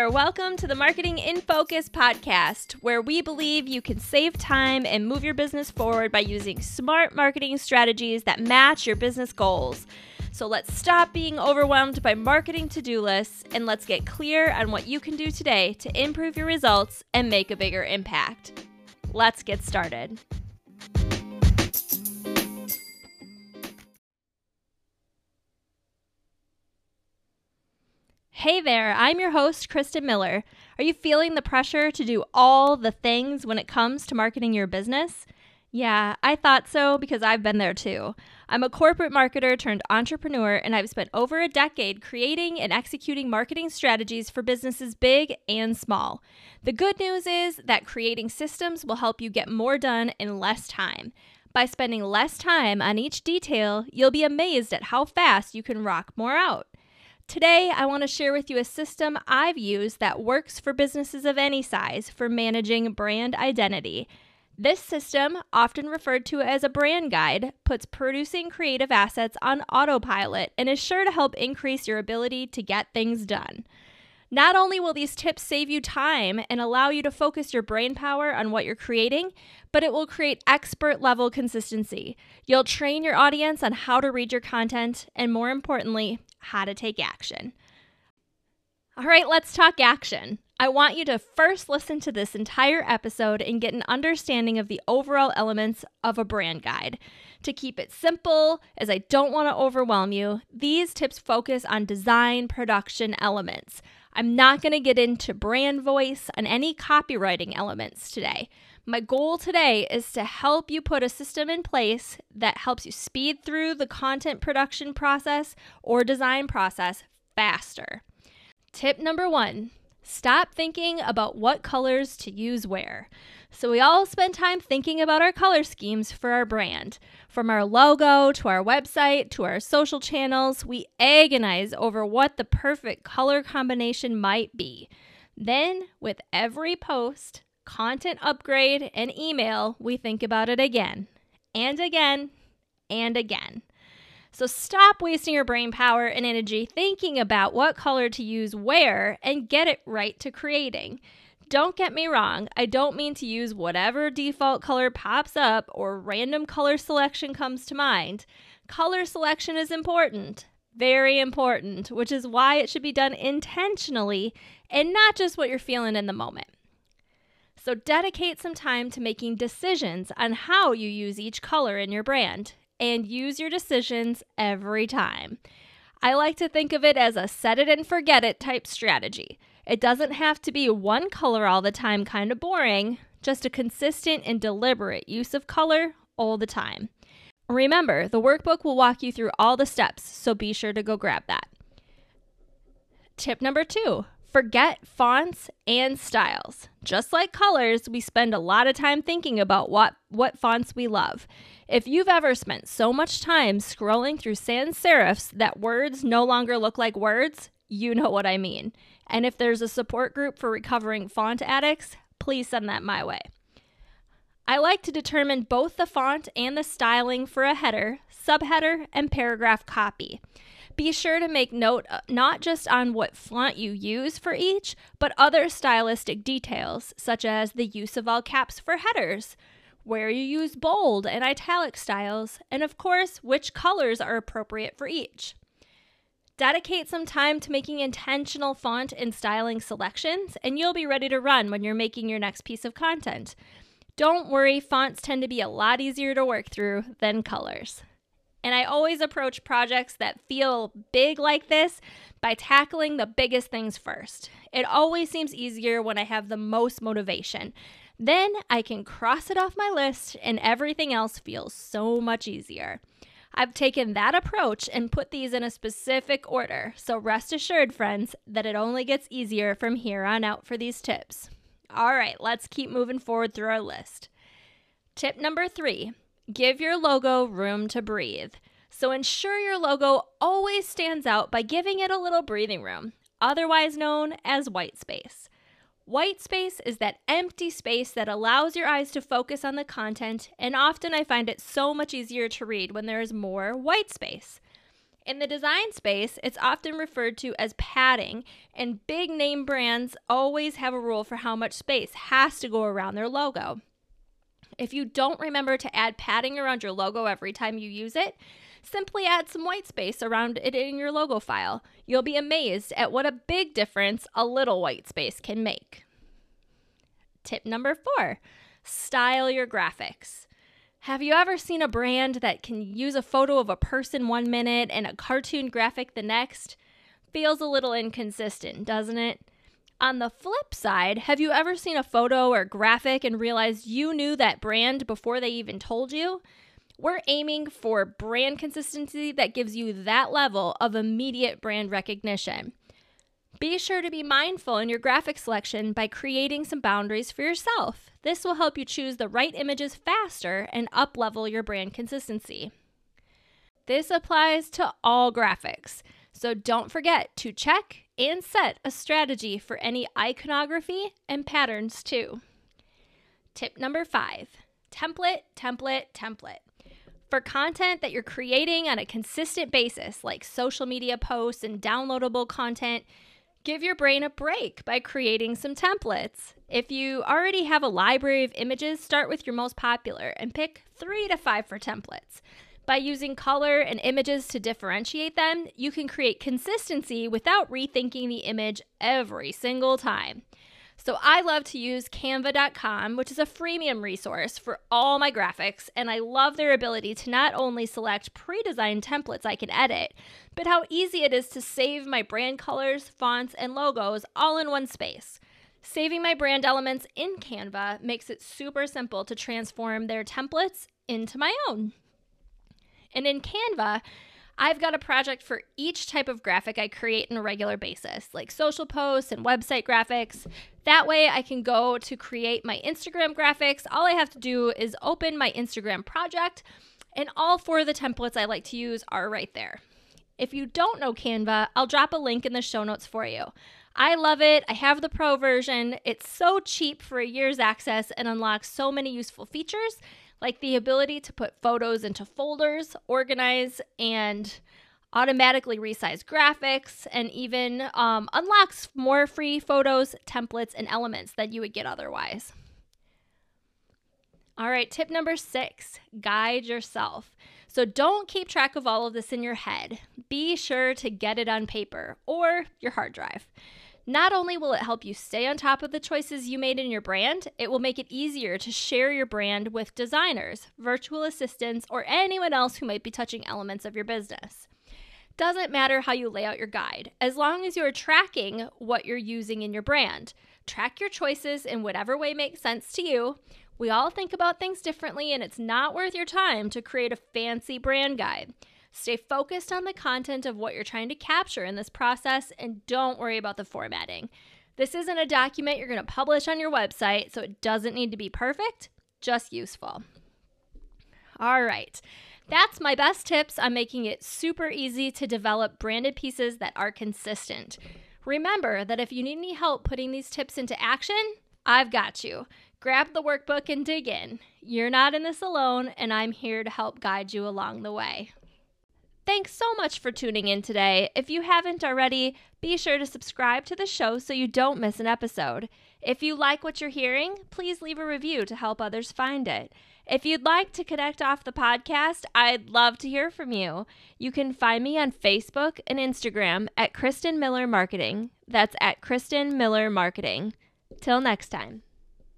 there. Welcome to the Marketing in Focus podcast, where we believe you can save time and move your business forward by using smart marketing strategies that match your business goals. So let's stop being overwhelmed by marketing to do lists and let's get clear on what you can do today to improve your results and make a bigger impact. Let's get started. Hey there, I'm your host, Kristin Miller. Are you feeling the pressure to do all the things when it comes to marketing your business? Yeah, I thought so because I've been there too. I'm a corporate marketer turned entrepreneur, and I've spent over a decade creating and executing marketing strategies for businesses big and small. The good news is that creating systems will help you get more done in less time. By spending less time on each detail, you'll be amazed at how fast you can rock more out. Today, I want to share with you a system I've used that works for businesses of any size for managing brand identity. This system, often referred to as a brand guide, puts producing creative assets on autopilot and is sure to help increase your ability to get things done. Not only will these tips save you time and allow you to focus your brain power on what you're creating, but it will create expert level consistency. You'll train your audience on how to read your content and, more importantly, how to take action. All right, let's talk action. I want you to first listen to this entire episode and get an understanding of the overall elements of a brand guide. To keep it simple, as I don't want to overwhelm you, these tips focus on design production elements. I'm not going to get into brand voice and any copywriting elements today. My goal today is to help you put a system in place that helps you speed through the content production process or design process faster. Tip number one stop thinking about what colors to use where. So, we all spend time thinking about our color schemes for our brand. From our logo to our website to our social channels, we agonize over what the perfect color combination might be. Then, with every post, content upgrade, and email, we think about it again and again and again. So stop wasting your brain power and energy thinking about what color to use where and get it right to creating. Don't get me wrong, I don't mean to use whatever default color pops up or random color selection comes to mind. Color selection is important, very important, which is why it should be done intentionally and not just what you're feeling in the moment. So, dedicate some time to making decisions on how you use each color in your brand and use your decisions every time. I like to think of it as a set it and forget it type strategy. It doesn't have to be one color all the time, kind of boring, just a consistent and deliberate use of color all the time. Remember, the workbook will walk you through all the steps, so be sure to go grab that. Tip number two forget fonts and styles. Just like colors, we spend a lot of time thinking about what, what fonts we love. If you've ever spent so much time scrolling through sans serifs that words no longer look like words, you know what I mean. And if there's a support group for recovering font addicts, please send that my way. I like to determine both the font and the styling for a header, subheader, and paragraph copy. Be sure to make note uh, not just on what font you use for each, but other stylistic details, such as the use of all caps for headers, where you use bold and italic styles, and of course, which colors are appropriate for each. Dedicate some time to making intentional font and styling selections, and you'll be ready to run when you're making your next piece of content. Don't worry, fonts tend to be a lot easier to work through than colors. And I always approach projects that feel big like this by tackling the biggest things first. It always seems easier when I have the most motivation. Then I can cross it off my list, and everything else feels so much easier. I've taken that approach and put these in a specific order, so rest assured, friends, that it only gets easier from here on out for these tips. All right, let's keep moving forward through our list. Tip number three give your logo room to breathe. So ensure your logo always stands out by giving it a little breathing room, otherwise known as white space. White space is that empty space that allows your eyes to focus on the content, and often I find it so much easier to read when there is more white space. In the design space, it's often referred to as padding, and big name brands always have a rule for how much space has to go around their logo. If you don't remember to add padding around your logo every time you use it, simply add some white space around it in your logo file. You'll be amazed at what a big difference a little white space can make. Tip number four style your graphics. Have you ever seen a brand that can use a photo of a person one minute and a cartoon graphic the next? Feels a little inconsistent, doesn't it? On the flip side, have you ever seen a photo or graphic and realized you knew that brand before they even told you? We're aiming for brand consistency that gives you that level of immediate brand recognition. Be sure to be mindful in your graphic selection by creating some boundaries for yourself. This will help you choose the right images faster and uplevel your brand consistency. This applies to all graphics, so don't forget to check and set a strategy for any iconography and patterns too. Tip number five template, template, template. For content that you're creating on a consistent basis, like social media posts and downloadable content, Give your brain a break by creating some templates. If you already have a library of images, start with your most popular and pick three to five for templates. By using color and images to differentiate them, you can create consistency without rethinking the image every single time. So I love to use canva.com, which is a freemium resource for all my graphics, and I love their ability to not only select pre-designed templates I can edit, but how easy it is to save my brand colors, fonts, and logos all in one space. Saving my brand elements in Canva makes it super simple to transform their templates into my own. And in Canva, I've got a project for each type of graphic I create on a regular basis, like social posts and website graphics. That way, I can go to create my Instagram graphics. All I have to do is open my Instagram project, and all four of the templates I like to use are right there. If you don't know Canva, I'll drop a link in the show notes for you. I love it. I have the pro version. It's so cheap for a year's access and unlocks so many useful features like the ability to put photos into folders, organize, and automatically resize graphics, and even um, unlocks more free photos, templates, and elements that you would get otherwise. All right, tip number six guide yourself. So don't keep track of all of this in your head. Be sure to get it on paper or your hard drive. Not only will it help you stay on top of the choices you made in your brand, it will make it easier to share your brand with designers, virtual assistants, or anyone else who might be touching elements of your business. Doesn't matter how you lay out your guide, as long as you're tracking what you're using in your brand. Track your choices in whatever way makes sense to you. We all think about things differently, and it's not worth your time to create a fancy brand guide. Stay focused on the content of what you're trying to capture in this process and don't worry about the formatting. This isn't a document you're going to publish on your website, so it doesn't need to be perfect, just useful. All right. That's my best tips on making it super easy to develop branded pieces that are consistent. Remember that if you need any help putting these tips into action, I've got you. Grab the workbook and dig in. You're not in this alone, and I'm here to help guide you along the way. Thanks so much for tuning in today. If you haven't already, be sure to subscribe to the show so you don't miss an episode. If you like what you're hearing, please leave a review to help others find it. If you'd like to connect off the podcast, I'd love to hear from you. You can find me on Facebook and Instagram at Kristin Miller Marketing. That's at Kristin Miller Marketing. Till next time.